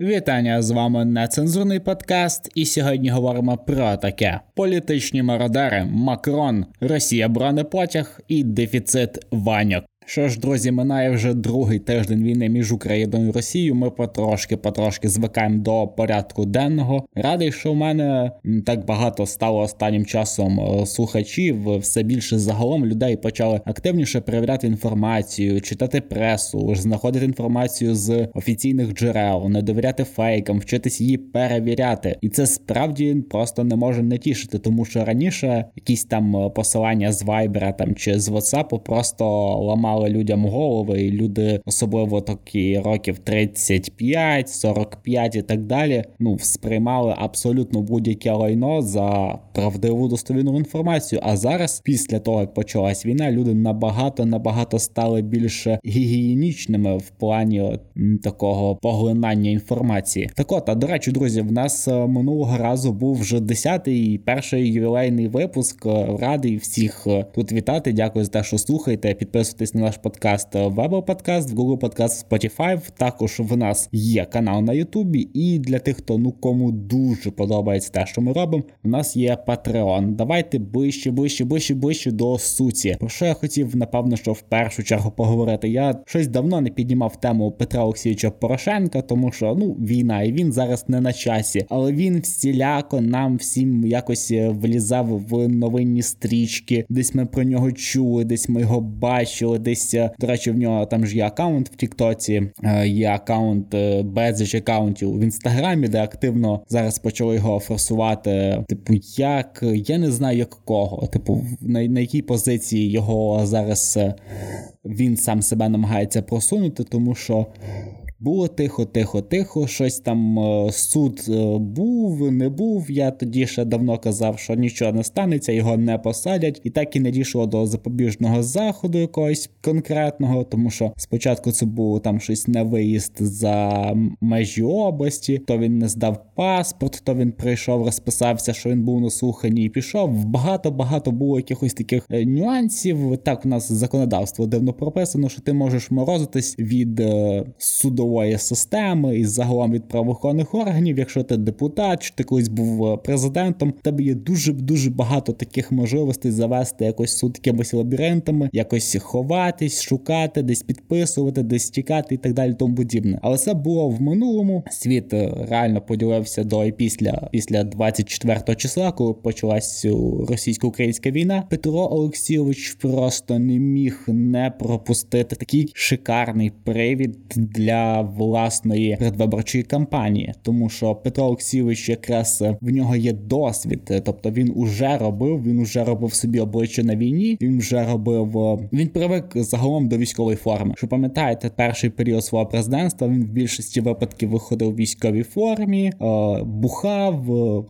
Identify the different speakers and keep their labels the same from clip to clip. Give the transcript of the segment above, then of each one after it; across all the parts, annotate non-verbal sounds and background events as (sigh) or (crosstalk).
Speaker 1: Вітання з вами нецензурний подкаст, і сьогодні говоримо про таке: політичні мародери, Макрон, Росія бронепотяг і дефіцит ваньок. Що ж, друзі, минає вже другий тиждень війни між Україною і Росією. Ми потрошки-потрошки звикаємо до порядку денного. Радий, що в мене так багато стало останнім часом е, слухачів. Все більше загалом людей почали активніше перевіряти інформацію, читати пресу, знаходити інформацію з офіційних джерел, не довіряти фейкам, вчитись її перевіряти. І це справді просто не може не тішити, тому що раніше якісь там е, посилання з Viber там чи з WhatsApp просто ламали ламали людям голови, і люди, особливо такі років 35, 45 і так далі, ну сприймали абсолютно будь-яке лайно за правдиву достовірну інформацію. А зараз, після того як почалась війна, люди набагато набагато стали більш гігієнічними в плані такого поглинання інформації. Так от, а до речі, друзі, в нас е, минулого разу був вже 10-й перший ювілейний випуск. Радий всіх е, тут вітати. Дякую за те, що слухаєте. Підписуйтесь на наш подкаст в Apple Podcast, в Google Podcast, Spotify. Також в нас є канал на Ютубі. І для тих, хто ну кому дуже подобається те, що ми робимо, у нас є Patreon. Давайте ближче, ближче, ближче, ближче до суті. Про що я хотів, напевно, що в першу чергу поговорити. Я щось давно не піднімав тему Петра Олексійовича Порошенка, тому що ну війна, і він зараз не на часі, але він всіляко нам всім якось влізав в новинні стрічки. Десь ми про нього чули, десь ми його бачили, десь десь, до речі, в нього там ж є аккаунт в Тіктоці, е, є аккаунт без безліч аккаунтів в інстаграмі, де активно зараз почали його форсувати. Типу, як я не знаю як кого. Типу, на, на якій позиції його зараз е, він сам себе намагається просунути, тому що. Було тихо, тихо, тихо. Щось там е, суд е, був, не був. Я тоді ще давно казав, що нічого не станеться, його не посадять, і так і не дійшло до запобіжного заходу якогось конкретного, тому що спочатку це було там щось на виїзд за межі області, то він не здав паспорт, то він прийшов, розписався, що він був на слуханні і пішов. Багато багато було якихось таких е, нюансів. Так у нас законодавство дивно прописано, що ти можеш морозитись від судового судової системи і загалом від правоохоронних органів, якщо ти депутат, чи ти колись був е, президентом, тебе є дуже дуже багато таких можливостей завести якось суд якимись лабіринтами, якось ховатись, шукати, десь підписувати, десь тікати і так далі, тому подібне. Але це було в минулому. Світ е, реально поділився до і після після 24 числа, коли почалась російсько-українська війна. Петро Олексійович просто не міг не пропустити такий шикарний привід для власної передвиборчої кампанії, тому що Петро Олексійович якраз е, в нього є досвід, е, тобто він уже робив, він уже робив собі обличчя на війні. Він вже робив. Е, він привик загалом до військової форми. Що пам'ятаєте, перший період свого президентства він в більшості випадків виходив в військовій формі, бухав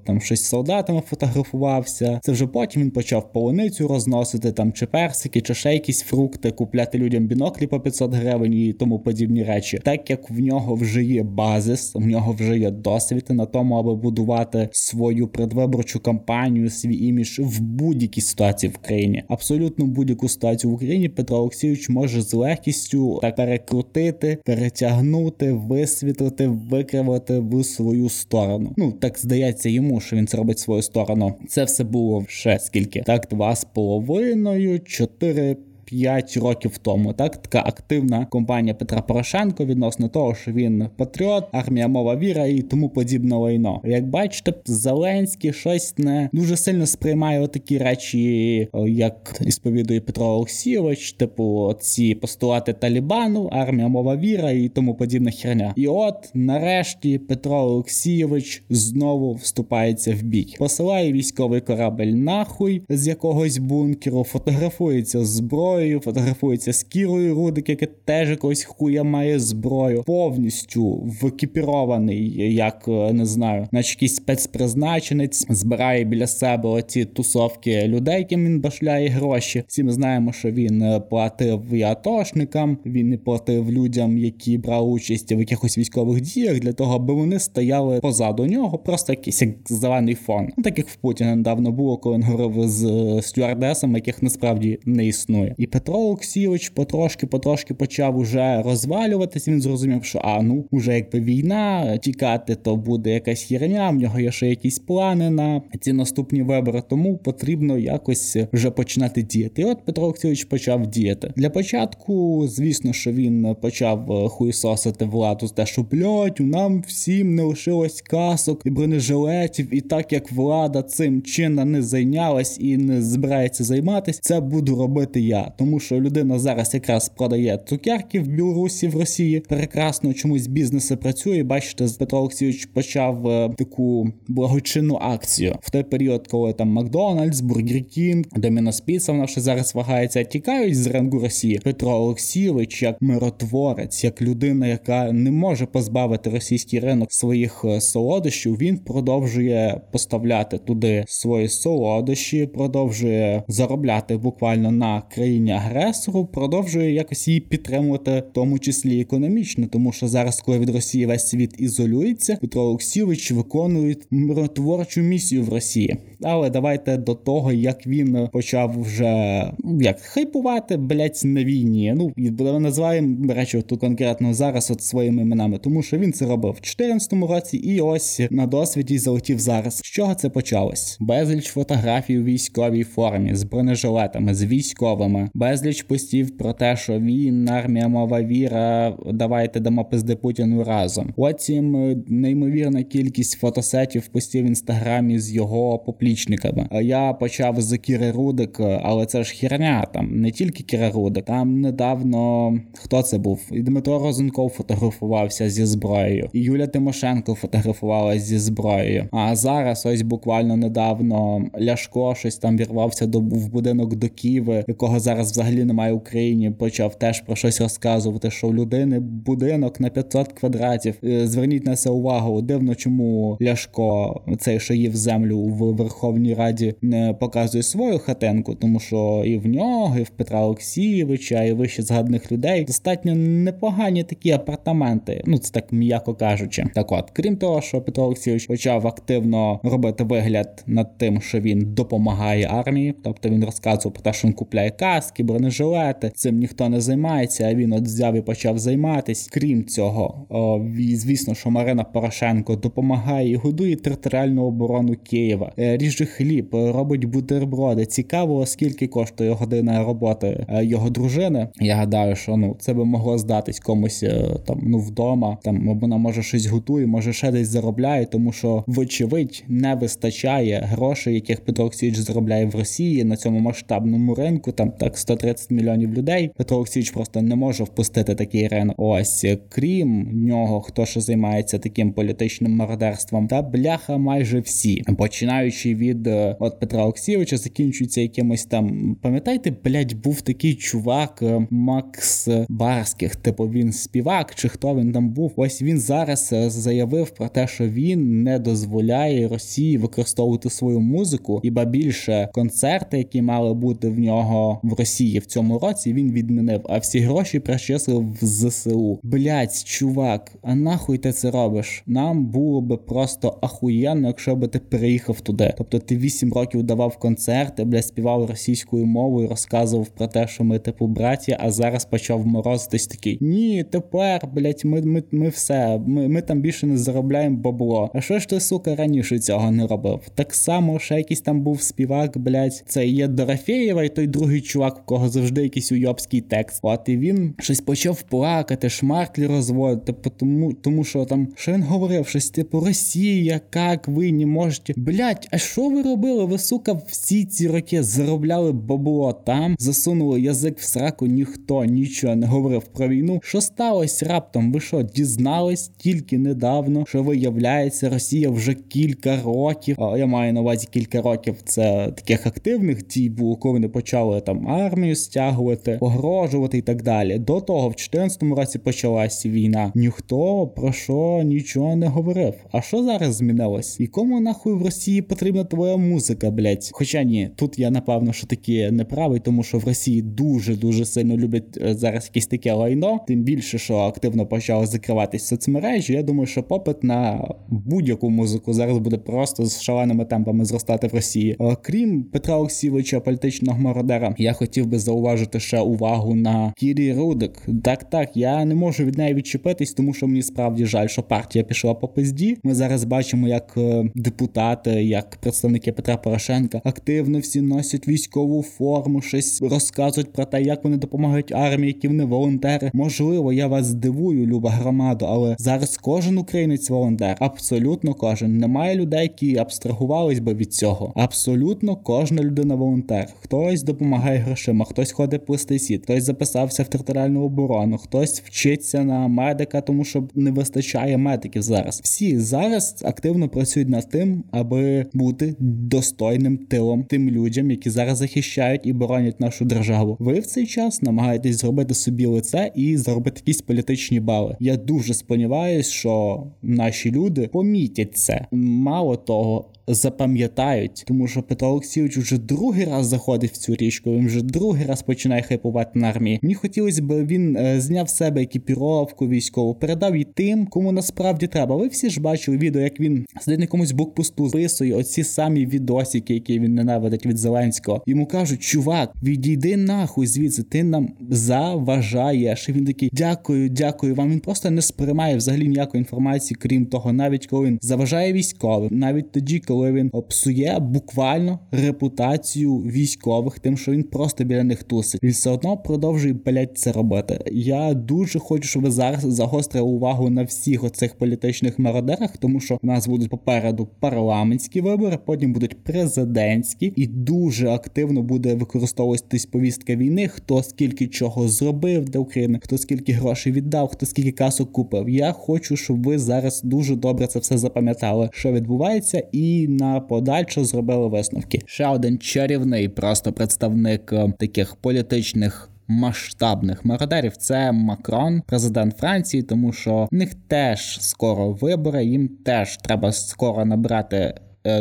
Speaker 1: там щось з солдатами фотографувався. Це вже потім він почав полуницю розносити там чи персики, чи ще якісь фрукти, купляти людям біноклі по 500 гривень і тому подібні речі, так як в нього вже є базис, в нього вже є досвід на тому, аби будувати свою предвиборчу кампанію, свій імідж в будь-якій ситуації в країні. Абсолютно будь-яку ситуацію в Україні Петро Олексійович може з легкістю так перекрутити, перетягнути, висвітлити, викривати в свою сторону. Ну так здається йому, що він це робить свою сторону. Це все було ще скільки так, два з половиною, чотири. 5 років тому. Так, така активна компанія Петра Порошенко відносно того, що він патріот, армія мова віра і тому подібне лайно. Як бачите, Зеленський щось не дуже сильно сприймає такі речі, як ісповідує Петро Олексійович, типу ці постулати Талібану, армія мова віра і тому подібна херня. І от нарешті Петро Олексійович знову вступається в бій. Посилає військовий корабель нахуй з якогось бункеру, фотографується зброєю зброєю, фотографується з Кірою Рудик, який теж якось хуя має зброю, повністю векіпірований, як е, не знаю, наче якийсь спецпризначенець збирає біля себе оці тусовки людей, яким він башляє гроші. Всі ми знаємо, що він е, платив і атошникам, він не платив людям, які брали участь в якихось військових діях, для того, аби вони стояли позаду нього, просто якийсь як зелений фон. Ну, так як в Путіна недавно було, коли він говорив з стюардесами, яких насправді не існує. І Петро Олексійович потрошки-потрошки почав уже розвалюватись. Він зрозумів, що а ну уже якби війна, тікати, то буде якась херня. В нього є ще якісь плани на ці наступні вибори. Тому потрібно якось вже починати діяти. І От Петро Олексійович почав діяти. Для початку, звісно, що він почав е, хуйсосити владу з те, що блять, нам всім не лишилось касок і бронежилетів, і так як влада цим чинно не зайнялась і не збирається займатися, це буду робити я. Тому що людина зараз якраз продає цукерки в Білорусі в Росії. Прекрасно чомусь бізнеси працює. Бачите, Петро Олексійович почав е, таку благочинну акцію в той період, коли там Макдональдс, Бургер Кінг, Домінос Піца, вона ще зараз вагається, тікають з ринку Росії. Петро Олексійович як миротворець, як людина, яка не може позбавити російський ринок своїх е, солодощів, він продовжує поставляти туди свої солодощі, продовжує заробляти буквально на країні агресору, продовжує якось її підтримувати, в тому числі економічно, тому що зараз, коли від Росії весь світ ізолюється, Петро Олексійович виконує миротворчу місію в Росії. Але давайте до того, як він почав вже як хайпувати блять на війні. Ну називаємо речі тут конкретно зараз от своїми іменами, тому що він це робив в 2014 році, і ось на досвіді залетів зараз. З чого це почалось? Безліч фотографій у військовій формі з бронежилетами, з військовими, безліч постів про те, що він армія мова віра. Давайте дамо пизди Путіну разом. Потім е, неймовірна кількість фотосетів постів в інстаграмі з його поплічниками. Я почав з Кіри Рудик, але це ж херня. Там не тільки Кіра Рудик, там недавно хто це був? І Дмитро Розенков фотографувався зі зброєю, і Юля Тимошенко фотографувалася зі зброєю. А зараз, ось буквально недавно, Ляшко щось там вірвався до в будинок до Києва, якого зараз взагалі немає в Україні. Почав теж про щось розказувати, що в людини будинок на 500 квадратів. Е, зверніть на це увагу. Дивно, чому Ляшко цей що їв землю в Верховній Раді не показує свою хатинку, тому що і в нього, і в Петра Олексійовича, і вище згаданих людей достатньо непогані такі апартаменти. Ну це так м'яко кажучи. Так от, крім того, що Петро Олексійович почав активно робити вигляд над тим, що він допомагає армії, тобто він розказував про те, що він купляє каски, бронежилети. Цим ніхто не займається. А він от взяв і почав займатися. Крім цього, о, звісно, що Марина Порошенко допомагає і годує територіальну оборону Києва, е, ріже хліб, робить бутерброди. Цікаво, скільки коштує година роботи е, його дружини. Я гадаю, що ну це би могло здатись комусь е, там ну вдома. Там вона може щось готує, може ще десь заробляє, тому що вочевидь не вистачає грошей, яких Петро Олексійович заробляє в Росії на цьому масштабному ринку. Там так 130 мільйонів людей. Петро Олексійович просто не може впустити такий ринок. Ось крім нього, хто ще займається таким політичним мародерством, та бляха майже всі, починаючи від е, от Петра Олексійовича, закінчується якимось там. Пам'ятаєте, блядь, був такий чувак е, Макс Барських, типу він співак, чи хто він там був. Ось він зараз е, заявив про те, що він не дозволяє Росії використовувати свою музику, іба більше концерти, які мали бути в нього в Росії в цьому році, він відмінив. А всі гроші причислив в ЗСУ. Блять, чувак, а нахуй ти це робиш? Нам було би просто ахуєнно, якщо би ти приїхав туди. Тобто ти вісім років давав концерти, блядь, співав російською мовою, розказував про те, що ми типу браті, а зараз почав морозитись такий. Ні, тепер, блядь, ми ми, ми все, ми ми там більше не заробляємо бабло. А що ж ти, сука, раніше цього не робив? Так само, ще якийсь там був співак, блядь, це є Дорофєєва, і той другий чувак, в кого завжди якийсь уйобський текст. От і він щось почав плакати, шмарклі розводити, тому, тому що там що він говорив, щось типу Росія, як ви не можете. Блядь, а що ви робили? Ви сука, всі ці роки заробляли бабло там, засунули язик в сраку, ніхто нічого не говорив про війну. Що сталося раптом? Ви що, дізнались тільки недавно, що виявляється, Росія вже кілька років. А я маю на увазі кілька років це таких активних дій було, коли вони почали там армію стягувати, погрожувати і так далі. До того в 2014 році почалася війна. Ніхто про що нічого не говорив. А що зараз змінилось? І кому нахуй в Росії потрібна твоя музика, блять? Хоча ні, тут я напевно що таки неправий, тому що в Росії дуже дуже сильно люблять е, зараз якісь таке лайно. Тим більше, що активно почали закриватись соцмережі. Я думаю, що попит на будь-яку музику зараз буде просто з шаленими темпами зростати в Росії. Крім Петра Олексійовича, політичного мародера, я хотів хотів би зауважити ще увагу на Кірі Рудик. Так, так, я не можу від неї відчепитись, тому що мені справді жаль, що партія пішла по пизді. Ми зараз бачимо, як е, депутати, як представники Петра Порошенка активно всі носять військову форму, щось розказують про те, як вони допомагають армії, які вони волонтери. Можливо, я вас здивую, люба громада, але зараз кожен українець волонтер, абсолютно кожен. Немає людей, які абстрагувались би від цього. Абсолютно кожна людина волонтер. Хтось допомагає грошима, хтось ходить плести сіт, хтось записався в територіальну оборону, хтось вчиться на медика, тому що не вистачає медиків зараз. Всі зараз активно працюють над тим, аби бути достойним тилом тим людям, які зараз захищають і боронять нашу державу. Ви в цей час намагаєтесь зробити собі лице і зробити якісь політичні бали. Я дуже сподіваюся, що наші люди помітять це. Мало того, запам'ятають, тому що Петро Олексійович вже другий раз заходить в цю річку. Він вже другий раз починає хайпувати на армії. Мені хотілося б він е, зняв себе екіпіровку військову, передав її тим, кому насправді треба. Ви всі ж бачили відео, як він сидить на комусь блокпосту, списує оці самі відосики, які він ненавидить від Зеленського. Йому кажуть, чувак, відійди нахуй звідси, ти нам заважаєш. І Він такий дякую, дякую вам. Він просто не сприймає взагалі ніякої інформації, крім того, навіть коли він заважає військовим, навіть тоді, коли коли він псує буквально репутацію військових, тим, що він просто біля них тусить. Він все одно продовжує блять це робити. Я дуже хочу, щоб ви зараз загострили увагу на всіх оцих політичних мародерах, тому що в нас будуть попереду парламентські вибори, потім будуть президентські, і дуже активно буде використовуватись повістка війни. Хто скільки чого зробив для України, хто скільки грошей віддав, хто скільки касок купив. Я хочу, щоб ви зараз дуже добре це все запам'ятали, що відбувається, і на подальше зробили висновки. Ще один чарівний просто представник е, таких політичних. Масштабних мародерів це Макрон, президент Франції, тому що в них теж скоро вибори. Їм теж треба скоро набрати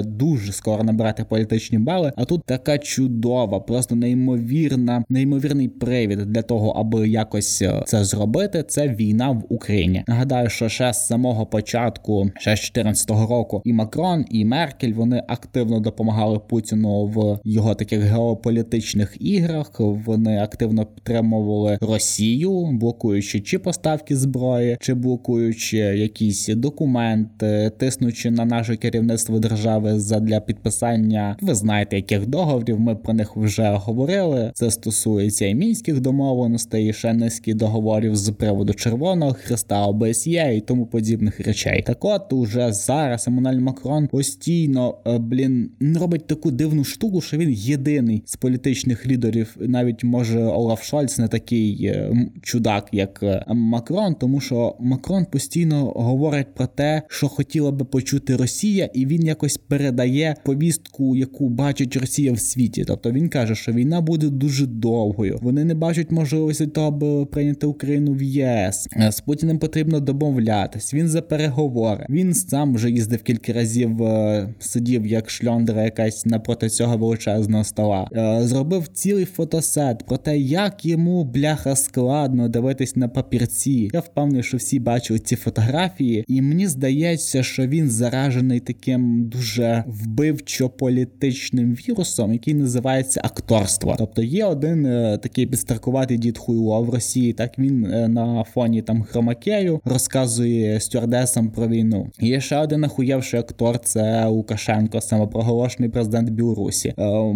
Speaker 1: дуже скоро набирати політичні бали. А тут така чудова, просто неймовірна, неймовірний привід для того, аби якось е, це зробити. Це війна в Україні. Нагадаю, що ще з самого початку, ще з 14 року, і Макрон, і Меркель вони активно допомагали Путіну в його таких геополітичних іграх. Вони активно підтримували Росію, блокуючи чи поставки зброї, чи блокуючи якісь документи, тиснучи на наше керівництво держави держави задля підписання. Ви знаєте, яких договорів ми про них вже говорили. Це стосується і мінських домовленостей, і низки договорів з приводу Червоного Христа, ОБСЄ і тому подібних речей. Так от уже зараз Еммануель Макрон постійно е, блін робить таку дивну штуку, що він єдиний з політичних лідерів, навіть може Олаф Шольц не такий е, чудак, як е, Макрон, тому що Макрон постійно говорить про те, що хотіла би почути Росія, і він якось передає повістку, яку бачить Росія в світі. Тобто він каже, що війна буде дуже довгою. Вони не бачать можливості того, аби прийняти Україну в ЄС. Е, з Путіним потрібно домовлятись. Він за переговори. Він сам вже їздив кілька разів, е, сидів як шльондера, якась напроти цього величезного стола. Е, зробив цілий фотосет про те, як йому бляха складно дивитись на папірці. Я впевнений, що всі бачили ці фотографії, і мені здається, що він заражений таким дуже дуже вбивчо-політичним вірусом, який називається акторство. Тобто є один е, такий підстаркуватий дід Хуйло в Росії. Так він е, на фоні там хромакею розказує стюардесам про війну. Є ще один ахуєвший актор. Це Лукашенко, самопроголошений президент Білорусі. Е,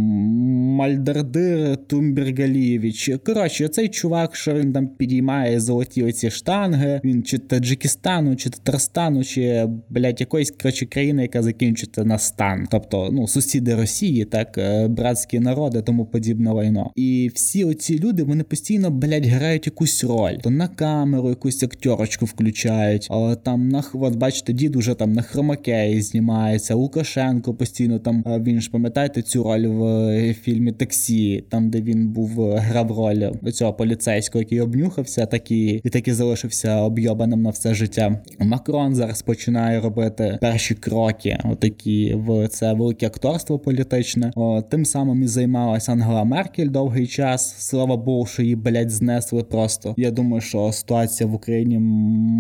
Speaker 1: Мальдардир Тумбергалієвич. Коротше, цей чувак, що він там підіймає золоті оці штанги. Він чи Таджикистану, чи Татарстану, чи блядь, якоїсь коротше, країни, яка закінчиться на стан, тобто ну сусіди Росії, так е, братські народи, тому подібне лайно. І всі оці люди вони постійно блядь, грають якусь роль, то на камеру якусь актерочку включають. А там на от бачите, дід уже там на хромакеї знімається. Лукашенко постійно там він ж пам'ятаєте цю роль в е, фільмі Таксі, там де він був е, грав роль цього поліцейського, який обнюхався, так і, і так і залишився обйобаним на все життя. Макрон зараз починає робити перші кроки, отакі і в це велике акторство політичне. О, Тим самим і займалася Ангела Меркель довгий час. Слава Богу, що її блять знесли просто. Я думаю, що ситуація в Україні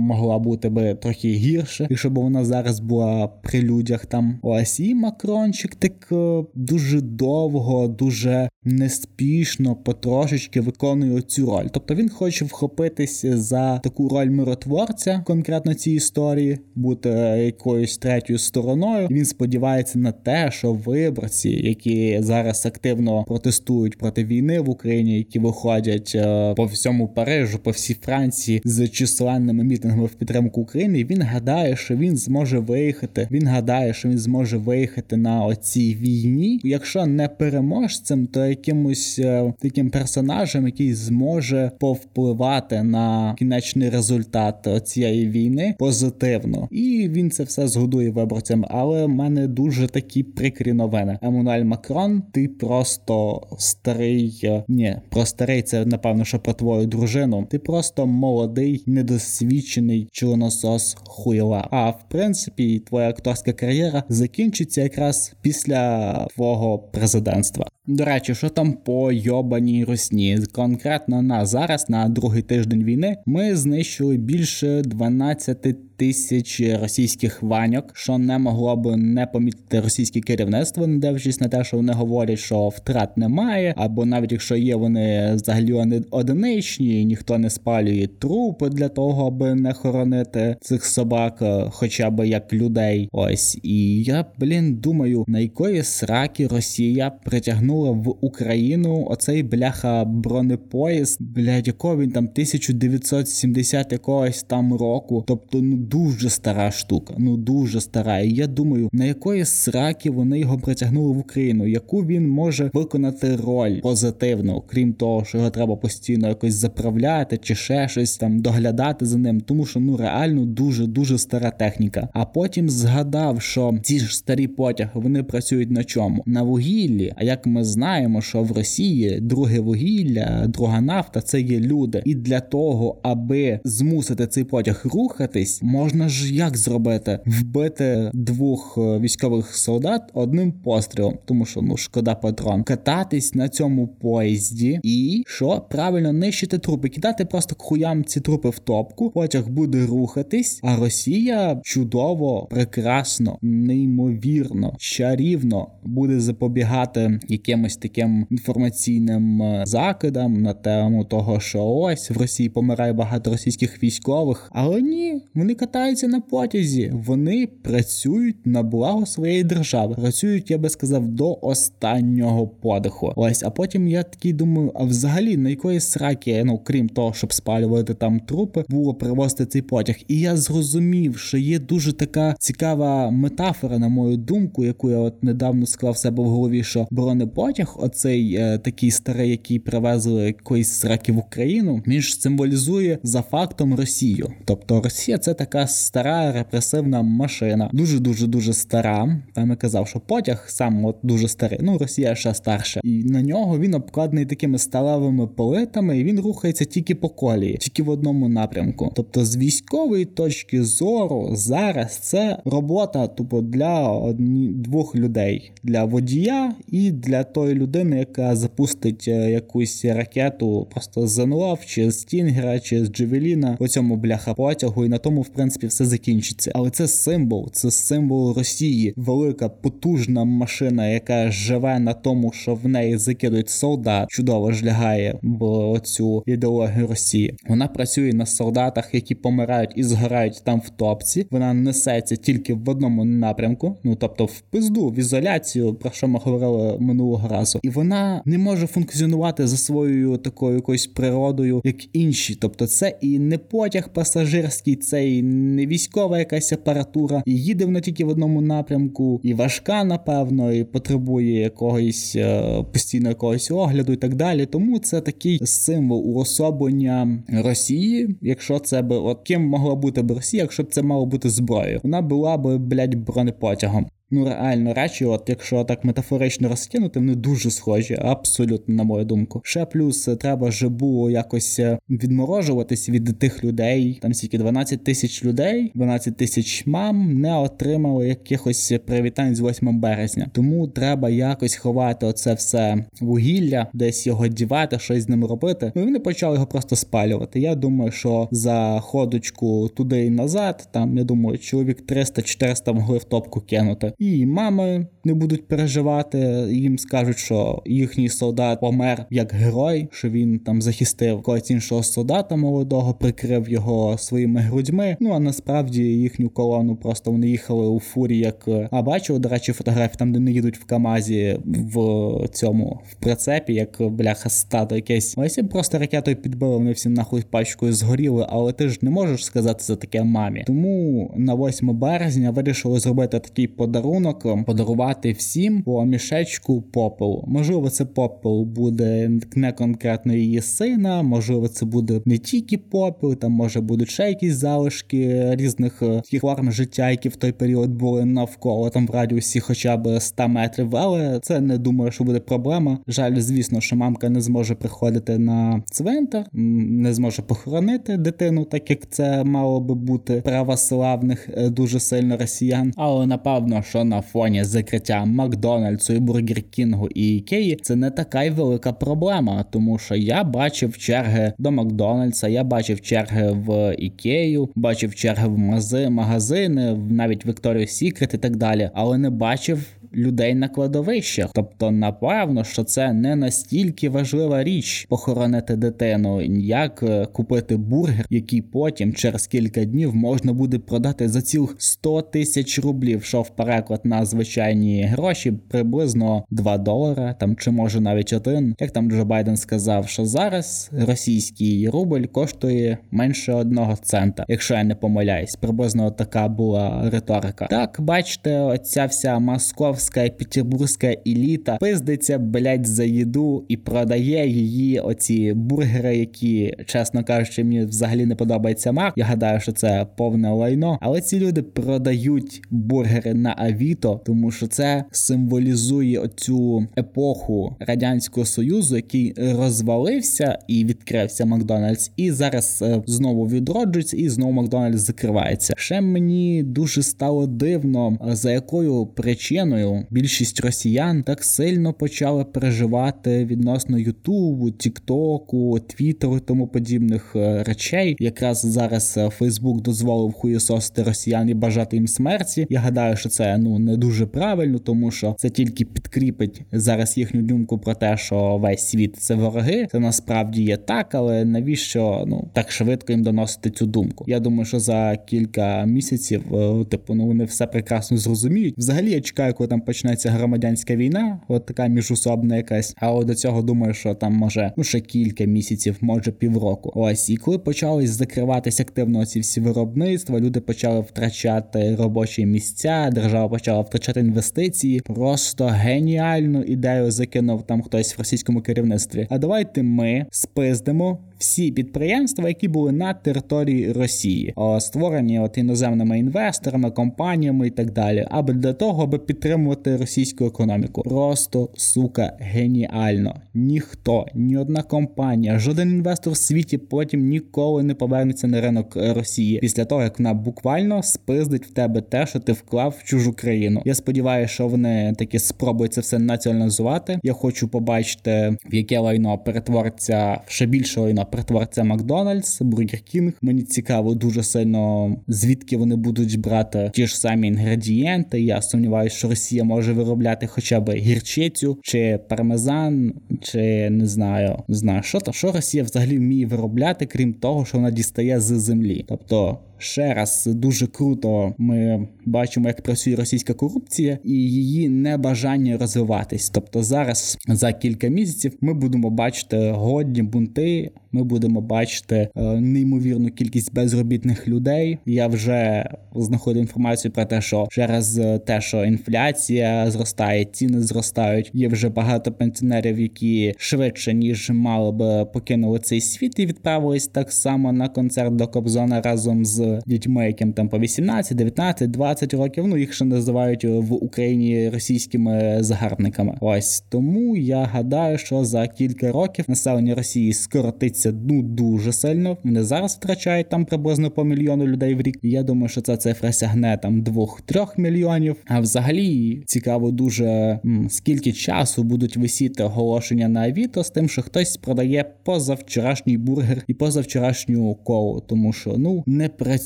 Speaker 1: могла бути би трохи гірше, якщо б вона зараз була при людях там. Ось і Макрончик так е, дуже довго, дуже неспішно, потрошечки виконує цю роль. Тобто він хоче вхопитися за таку роль миротворця, конкретно цій історії, бути якоюсь третьою стороною. Він сподівається на те, що виборці, які зараз активно протестують проти війни в Україні, які виходять е, по всьому Парижу, по всій Франції з численними мітингами в підтримку України. Він гадає, що він зможе виїхати. Він гадає, що він зможе виїхати на оцій війні. Якщо не переможцем, то якимось е, таким персонажем, який зможе повпливати на кінечний результат цієї війни позитивно, і він це все згодує виборцям. Але мене дуже такі прикрі новини. Еммануель Макрон, ти просто старий. Е, ні, про старий це напевно, що про твою дружину. Ти просто молодий, недосвідчений членосос хуйла. А в принципі, твоя акторська кар'єра закінчиться якраз після твого президентства. До речі, що там по йобаній русні? Конкретно на зараз, на другий тиждень війни, ми знищили більше 12 тисяч російських ваньок, що не могло б не помітити російське керівництво, не дивлячись на те, що вони говорять, що втрат немає, або навіть якщо є, вони взагалі одиничні, ніхто не спалює трупи для того, аби не хоронити цих собак, е, хоча б як людей. Ось і я блін думаю, на якої сраки Росія притягнула в Україну оцей бляха бронепоїзд, блядь, якого він там 1970 якогось там року, тобто ну дуже стара штука, ну дуже стара. І я думаю, на якої сраки вони його притягнули в Україну, яку він може виконати роль позитивно, крім того, що його треба постійно якось заправляти чи ще щось там доглядати за ним, тому що ну реально дуже дуже стара техніка. А потім згадав, що ці ж старі потяги вони працюють на чому? На вугіллі. А як ми знаємо, що в Росії друге вугілля, друга нафта це є люди, і для того, аби змусити цей потяг рухатись можна ж як зробити? Вбити двох е, військових солдат одним пострілом, тому що ну шкода патрон, кататись на цьому поїзді і що правильно нищити трупи, кидати просто хуям ці трупи в топку. Потяг буде рухатись, а Росія чудово, прекрасно, неймовірно, чарівно буде запобігати якимось таким інформаційним е, закидам на тему того, що ось в Росії помирає багато російських військових, але ні, вони катаються на потязі, вони працюють на благо своєї держави. Працюють, я би сказав, до останнього подиху. Ось, а потім я такий думаю: а взагалі на якої сраки, ну крім того, щоб спалювати там трупи, було привозити цей потяг. І я зрозумів, що є дуже така цікава метафора, на мою думку, яку я от недавно склав себе в голові, що бронепотяг, оцей е, такий старий, який привезли якоїсь сраки в Україну, він ж символізує за фактом Росію. Тобто Росія це така така стара репресивна машина, дуже дуже дуже стара. Там я казав, що потяг сам от дуже старий. Ну Росія ще старша, і на нього він обкладений такими сталевими политами, і він рухається тільки по колії, тільки в одному напрямку. Тобто, з військової точки зору зараз це робота тупо для одні двох людей: для водія і для тої людини, яка запустить е, якусь ракету просто з НЛОВ, чи з Стінгера, чи з Джевеліна по цьому бляха потягу, і на тому в принципі все закінчиться. Але це символ, це символ Росії, велика потужна машина, яка живе на тому, що в неї закидують солдат, чудово ж лягає в цю ідеологію Росії. Вона працює на солдатах, які помирають і згорають там в топці. Вона несеться тільки в одному напрямку, ну тобто в пизду, в ізоляцію, про що ми говорили минулого разу, і вона не може функціонувати за своєю такою якоюсь природою, як інші. Тобто, це і не потяг пасажирський, це і не військова якась апаратура, і їде вона тільки в одному напрямку, і важка, напевно, і потребує якогось е, постійно якогось огляду і так далі. Тому це такий символ уособлення Росії, якщо це би от ким могла бути б Росія, якщо б це мало бути зброєю, вона була би, блядь, бронепотягом. Ну реально речі, от якщо так метафорично розкинути, вони дуже схожі, абсолютно, на мою думку. Ще плюс треба же було якось е, відморожуватись від тих людей. Там стільки 12 тисяч людей, 12 тисяч мам не отримали якихось привітань з 8 березня. Тому треба якось ховати оце все вугілля, десь його дівати, щось з ним робити. Ну і вони почали його просто спалювати. Я думаю, що за ходочку туди і назад, там я думаю, чоловік 300-400 могли в топку кинути. І мами не будуть переживати. Їм скажуть, що їхній солдат помер як герой, що він там захистив когось іншого солдата молодого, прикрив його своїми грудьми. Ну а насправді їхню колону просто вони їхали у фурі, як а бачили, до речі, фотографії там, де не їдуть в Камазі в цьому в прицепі, як бляха стадо якесь. Ось просто ракетою підбили, вони всі нахуй пачкою згоріли, але ти ж не можеш сказати за таке мамі. Тому на 8 березня вирішили зробити такий подарунок, подарувати всім по мішечку попелу. Можливо, це попел буде не конкретно її сина, можливо, це буде не тільки попел, там може будуть ще якісь залишки різних е, таких форм життя, які в той період були навколо там в радіусі, хоча б 100 метрів. Але це не думаю, що буде проблема. Жаль, звісно, що мамка не зможе приходити на цвинтар, не зможе похоронити дитину, так як це мало би бути православних е, дуже сильно росіян. Але напевно, що на фоні закриття Макдональдсу і Бургер Кінгу і Ікеї це не така й велика проблема, тому що я бачив черги до Макдональдса, я бачив черги в Ікею, бачив черги в мази, магазини, навіть Вікторію Сікрет і так далі, але не бачив людей на кладовищах. Тобто, напевно, що це не настільки важлива річ похоронити дитину, як е, купити бургер, який потім через кілька днів можна буде продати за цілих 100 тисяч рублів, що в переклад на звичайні гроші приблизно 2 долара, там чи може навіть один. Як там Джо Байден сказав, що зараз російський рубль коштує менше одного цента, якщо я не помиляюсь, приблизно така була риторика. Так, бачите, оця вся московська московська петербурзька еліта пиздиться, блять, за їду і продає її оці бургери, які, чесно кажучи, мені взагалі не подобається мак. Я гадаю, що це повне лайно. Але ці люди продають бургери на Авіто, тому що це символізує оцю епоху радянського союзу, який розвалився і відкрився Макдональдс, і зараз е, знову відроджується, і знову Макдональдс закривається. Ще мені дуже стало дивно, за якою причиною більшість росіян так сильно почали переживати відносно Ютубу, Тіктоку, Твіттеру тому подібних е, речей. Якраз зараз е, Фейсбук дозволив хуєсосити росіян і бажати їм смерті. Я гадаю, що це ну не дуже правильно, тому що це тільки підкріпить зараз їхню думку про те, що весь світ це вороги. Це насправді є так, але навіщо ну так швидко їм доносити цю думку? Я думаю, що за кілька місяців, е, типу, ну вони все прекрасно зрозуміють. Взагалі я чекаю, коли там почнеться громадянська війна, от така міжусобна якась. Але до цього думаю, що там може ну ще кілька місяців, може півроку. Ось і коли почали закриватися активно ці всі виробництва, люди почали втрачати робочі місця, держава почала втрачати інвестиції. Просто геніальну ідею закинув там хтось в російському керівництві. А давайте ми спиздимо всі підприємства, які були на території Росії, створені от іноземними інвесторами, компаніями і так далі, аби для того, аби підтримувати російську економіку. Просто сука геніально. Ніхто, ні одна компанія, жоден інвестор в світі потім ніколи не повернеться на ринок Росії після того, як вона буквально спиздить в тебе те, що ти вклав в чужу країну. Я сподіваюся, що вони таки спробують це все націоналізувати. Я хочу побачити, в яке лайно перетвориться в ще більше лайно перетвориться Макдональдс, Бургер Кінг. Мені цікаво дуже сильно звідки вони будуть брати ті ж самі інгредієнти. Я сумніваюся, що Росія може виробляти хоча б гірчицю чи пармезан, чи не знаю, не знаю, що то що Росія взагалі вміє виробляти, крім того, що вона дістає з землі. Тобто ще раз дуже круто ми бачимо, як працює російська корупція і її небажання розвиватись. Тобто, зараз за кілька місяців ми будемо бачити годні бунти. ми будемо бачити е, неймовірну кількість безробітних людей. Я вже знаходив інформацію про те, що через те, що інфляція зростає, ціни зростають. Є вже багато пенсіонерів, які швидше ніж мали би покинули цей світ і відправились так само на концерт до Кобзона разом з дітьми, яким там по 18, 19, 20 років. Ну їх ще називають в Україні російськими загарбниками. Ось тому я гадаю, що за кілька років населення Росії скоротиться ну дуже сильно. Вони зараз втрачають там приблизно по мільйону людей в рік. Я думаю, що ця цифра сягне там 2-3 мільйонів. А взагалі цікаво дуже скільки часу будуть висіти оголошення на Авіто з тим, що хтось продає позавчорашній бургер і позавчорашню колу, тому що ну не працює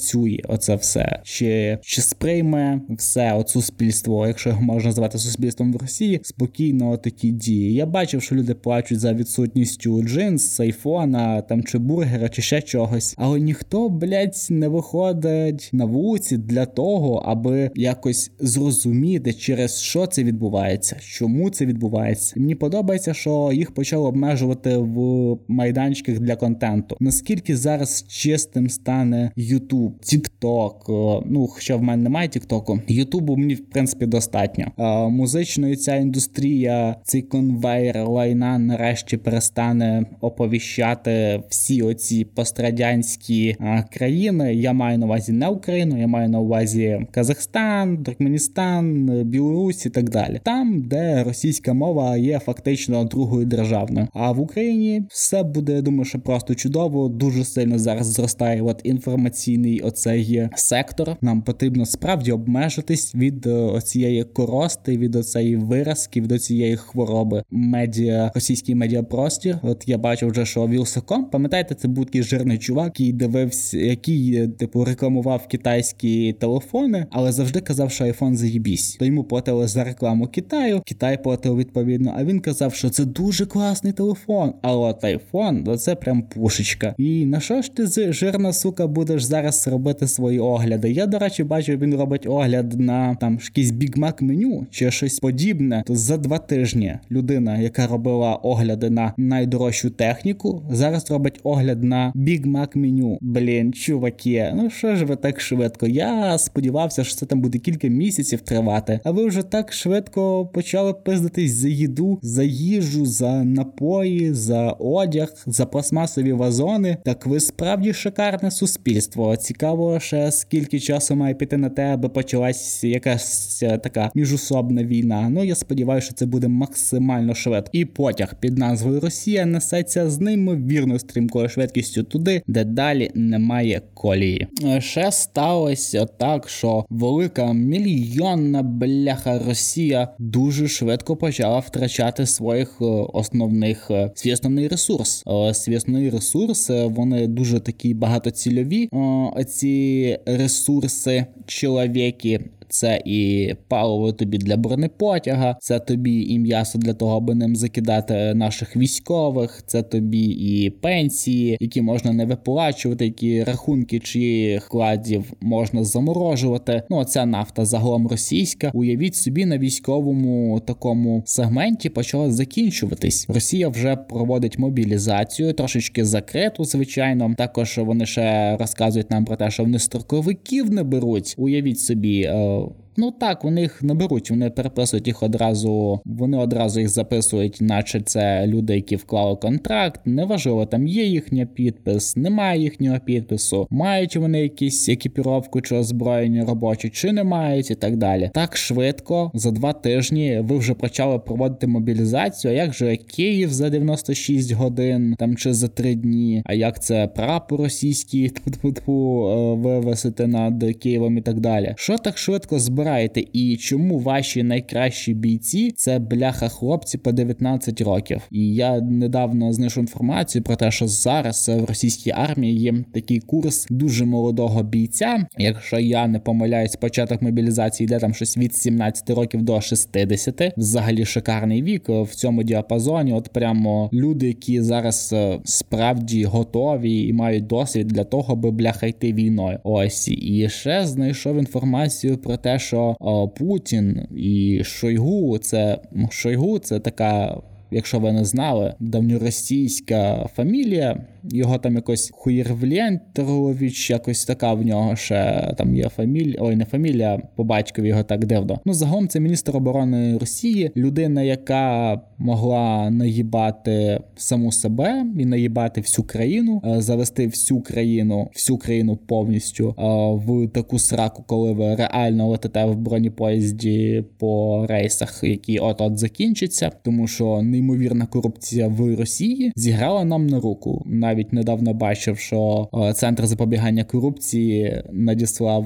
Speaker 1: оце все. Чи чи сприйме все от суспільство, якщо його можна назвати суспільством в Росії, спокійно такі дії. Я бачив, що люди плачуть за відсутністю джинс, айфона там чи бургера, чи ще чогось, але ніхто, блядь, не виходить на вулиці для того, аби якось зрозуміти, через що це відбувається, чому це відбувається. Мені подобається, що їх почали обмежувати в майданчиках для контенту. Наскільки зараз чистим стане YouTube, TikTok, ну хоча в мене немає TikTok, Ютубу мені в принципі достатньо. Музичної ця індустрія, цей конвейер лайна нарешті перестане оповіщати всі оці пострадянські країни. Я маю на увазі не Україну, я маю на увазі Казахстан, Туркменістан, Білорусь і так далі. Там, де російська мова є фактично другою державною. А в Україні все буде, я думаю, що просто чудово. Дуже сильно зараз зростає от інформаційний оцей сектор. Нам потрібно справді обмежитись від е, цієї корости, від оцеї виразки, від цієї хвороби. Медіа російський медіапростір. От я бачив вже, що Вілсаком, пам'ятаєте, це був такий жирний чувак, який дивився, який е, типу рекламував китайські телефони, але завжди казав, що айфон заїбісь. То йому платили за рекламу Китаю. Китай платив відповідно. А він казав, що це дуже класний телефон. А от айфон, то це прям пушечка. І на що ж ти жирна сука будеш зараз робити свої огляди? Я, до речі, бачу, він робить огляд на там якийсь Mac меню чи щось подібне. То за два тижні людина, яка робила огляди на найдорожчу техніку, зараз робить огляд на Mac меню. Блін, чуваки, ну що ж ви так швидко? Я сподівався, що це там буде кілька місяців тривати. А ви вже так швидко почали пиздитись за їду, за їжу, за напої, за одяг, за пластмасові вазони. Так ви справді шикарне суспільство. Цікаво, ще скільки часу має піти на те, аби почалась якась е, така міжусобна війна. Ну я сподіваюся, що це буде максимально швидко. І потяг під назвою Росія несеться з неймовірно стрімкою швидкістю туди, де далі немає колії. Е, ще сталося так, що велика мільйонна бляха Росія дуже швидко почала втрачати своїх е, основних свій основний ресурс. Свій основний ресурс вони дуже такі багатоцільові. Ці ресурси чоловіки це і паливо тобі для бронепотяга, це тобі і м'ясо для того, аби ним закидати наших військових, це тобі і пенсії, які можна не виплачувати, які рахунки чиїх вкладів можна заморожувати. Ну ця нафта загалом російська. Уявіть собі на військовому такому сегменті почала закінчуватись. Росія вже проводить мобілізацію, трошечки закриту, звичайно. Також вони ще розказують нам про те, що вони строковиків не беруть. Уявіть собі. Е, Ну так, вони їх не беруть, вони переписують їх одразу, вони одразу їх записують, наче це люди, які вклали контракт. Неважливо, там є їхній підпис, немає їхнього підпису, мають вони якісь екіпіровку чи озброєння робочі, чи не мають, і так далі. Так швидко, за два тижні ви вже почали проводити мобілізацію. А як же Київ за 96 годин там чи за три дні? А як це прапор російський (laughs) е, вивесити над Києвом і так далі? Що так швидко збирається? Обираєте і чому ваші найкращі бійці це бляха хлопці по 19 років. І я недавно знайшов інформацію про те, що зараз в російській армії є такий курс дуже молодого бійця. Якщо я не помиляюсь, початок мобілізації йде там щось від 17 років до 60. Взагалі шикарний вік в цьому діапазоні. От прямо люди, які зараз е, справді готові і мають досвід для того, аби бляха йти війною. Ось і ще знайшов інформацію про те, що о, Путін і Шойгу це Шойгу це така якщо ви не знали, давньоросійська фамілія. Його там якось Хуєрвлєнтерович, якось така в нього ще там є фамілія, ой, не фамілія, по батькові його так дивно. Ну загалом це міністр оборони Росії, людина, яка могла наїбати саму себе і наїбати всю країну, е, завести всю країну, всю країну повністю е, в таку сраку, коли ви реально летите в бронепоїзді по рейсах, які от от закінчаться, тому що неймовірна корупція в Росії зіграла нам на руку. Навіть недавно бачив, що е, центр запобігання корупції надіслав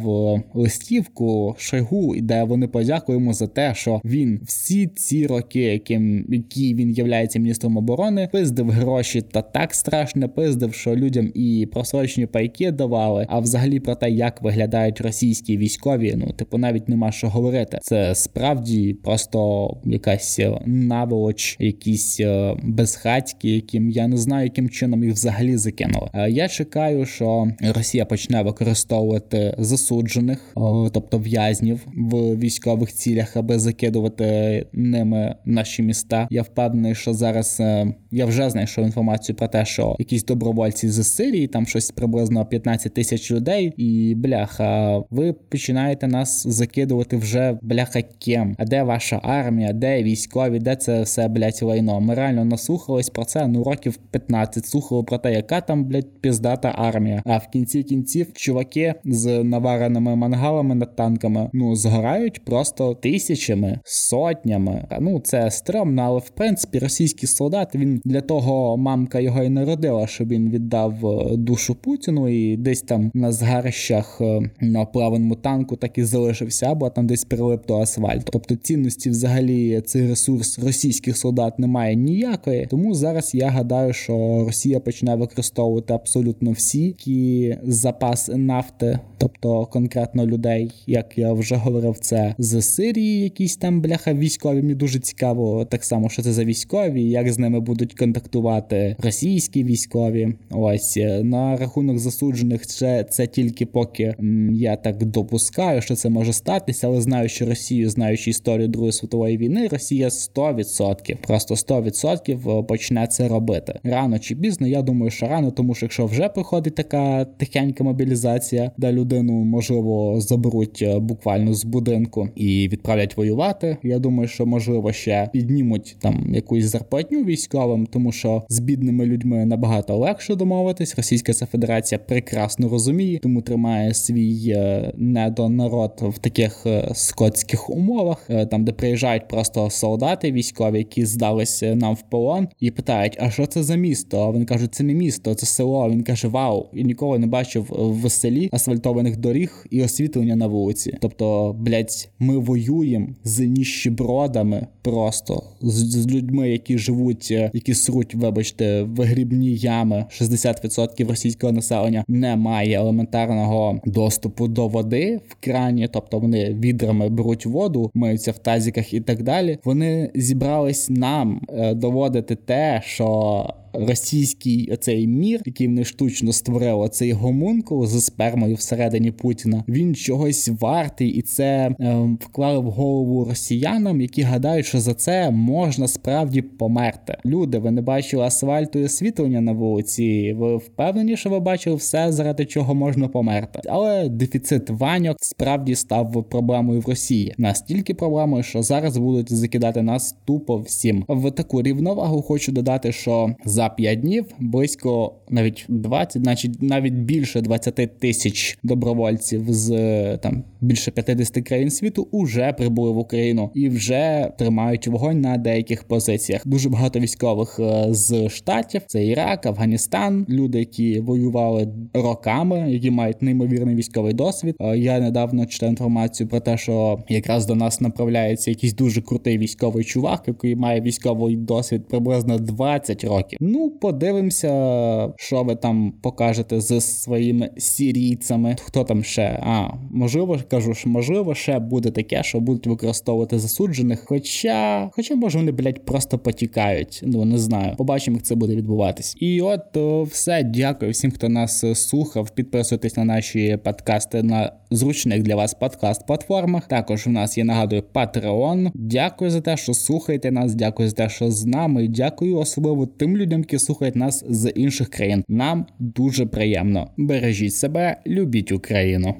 Speaker 1: листівку Шойгу, де вони подякуємо за те, що він всі ці роки, яким які він являється міністром оборони, пиздив гроші та так страшно пиздив, що людям і просрочені пайки давали. А взагалі про те, як виглядають російські військові, ну типу навіть нема що говорити. Це справді просто якась е, наволоч, якісь е, безхатьки, яким я не знаю, яким чином їх взагалі закинули. Я чекаю, що Росія почне використовувати засуджених, тобто в'язнів в військових цілях, аби закидувати ними наші міста. Я впевнений, що зараз е, я вже знайшов інформацію про те, що якісь добровольці з Сирії, там щось приблизно 15 тисяч людей, і бляха, ви починаєте нас закидувати вже бляха кем. А де ваша армія, де військові, де це все блять лайно? Ми реально наслухались про це. Ну років 15 слухали про те, яка там блять піздата армія. А в кінці кінців чуваки з навареними мангалами над танками ну згорають просто тисячами, сотнями. Ну це стрьомно, але в принципі російський солдат він для того мамка його і народила, щоб він віддав е, душу Путіну і десь там на згарищах е, на плаваному танку так і залишився, або там десь прилип до асфальту. Тобто цінності, взагалі, цей ресурс російських солдат немає ніякої. Тому зараз я гадаю, що Росія почне використовувати абсолютно всі які запас нафти, тобто конкретно людей, як я вже говорив, це з Сирії, якісь там бляха військові. Мені дуже цікаво, так само, що це за військові, як з ними будуть контактувати російські військові. Ось е, на рахунок засуджених це, це тільки поки я так допускаю, що це може статися, але знаю, що Росію, знаючи історію Другої світової війни, Росія 100%, просто 100% е, почне це робити рано чи пізно. Я думаю, що рано, тому що якщо вже приходить така тихенька мобілізація, де людину можливо заберуть е, буквально з будинку і відправлять воювати. Я думаю, що можливо ще піднімуть там якусь зарплатню військовим, тому що з бідними людьми набагато легше домовитись. Російська Федерація прекрасно розуміє, тому тримає свій е, недонарод в таких скотських умовах, там де приїжджають просто солдати військові, які здалися нам в полон, і питають: а що це за місто? А вони кажуть, це не місто, це село. Він каже: Вау, і ніколи не бачив в селі асфальтованих доріг і освітлення на вулиці. Тобто, блять, ми воюємо з ніщебродами просто з, з людьми, які живуть, е, які сруть, вибачте, в грібні ями. 60% російського населення не має елементарного доступу до води в крані, тобто вони відрами беруть воду, миються в тазіках і так далі. Вони зібрались нам е, доводити те, що російський оцей мір, який вони штучно створили, оцей гомункул з спермою всередині Путіна, він чогось вартий, і це е, вклали в голову росіянам, які гадають, що за це можна справді померти. Люди, ви не бачили асфальту і освітлення на вулиці. Ви впевнені, що ви бачили все, заради чого можна померти. Але дефіцит ваньок справді став проблемою в Росії. Настільки проблемою, що зараз будуть закидати нас тупо всім. В таку рівновагу хочу додати, що за за 5 днів близько навіть 20, значить навіть більше 20 тисяч добровольців з там більше 50 країн світу уже прибули в Україну і вже тримають вогонь на деяких позиціях. Дуже багато військових е, з штатів це Ірак, Афганістан, люди, які воювали роками, які мають неймовірний військовий досвід. Е, я недавно читав інформацію про те, що якраз до нас направляється якийсь дуже крутий військовий чувак, який має військовий досвід приблизно 20 років. Ну, подивимося, що ви там покажете з своїми сірійцями. Хто там ще? А, можливо, кажу, що можливо, ще буде таке, що будуть використовувати засуджених. Хоча, хоча, може, вони, блядь, просто потікають. Ну, не знаю. Побачимо, як це буде відбуватись. І от все. Дякую всім, хто нас е, слухав. Підписуйтесь на наші подкасти на зручних для вас подкаст-платформах. Також у нас є нагадую Patreon. Дякую за те, що слухаєте нас. Дякую за те, що з нами. Дякую особливо тим людям, які слухають нас з інших країн. Нам дуже приємно. Бережіть себе, любіть Україну.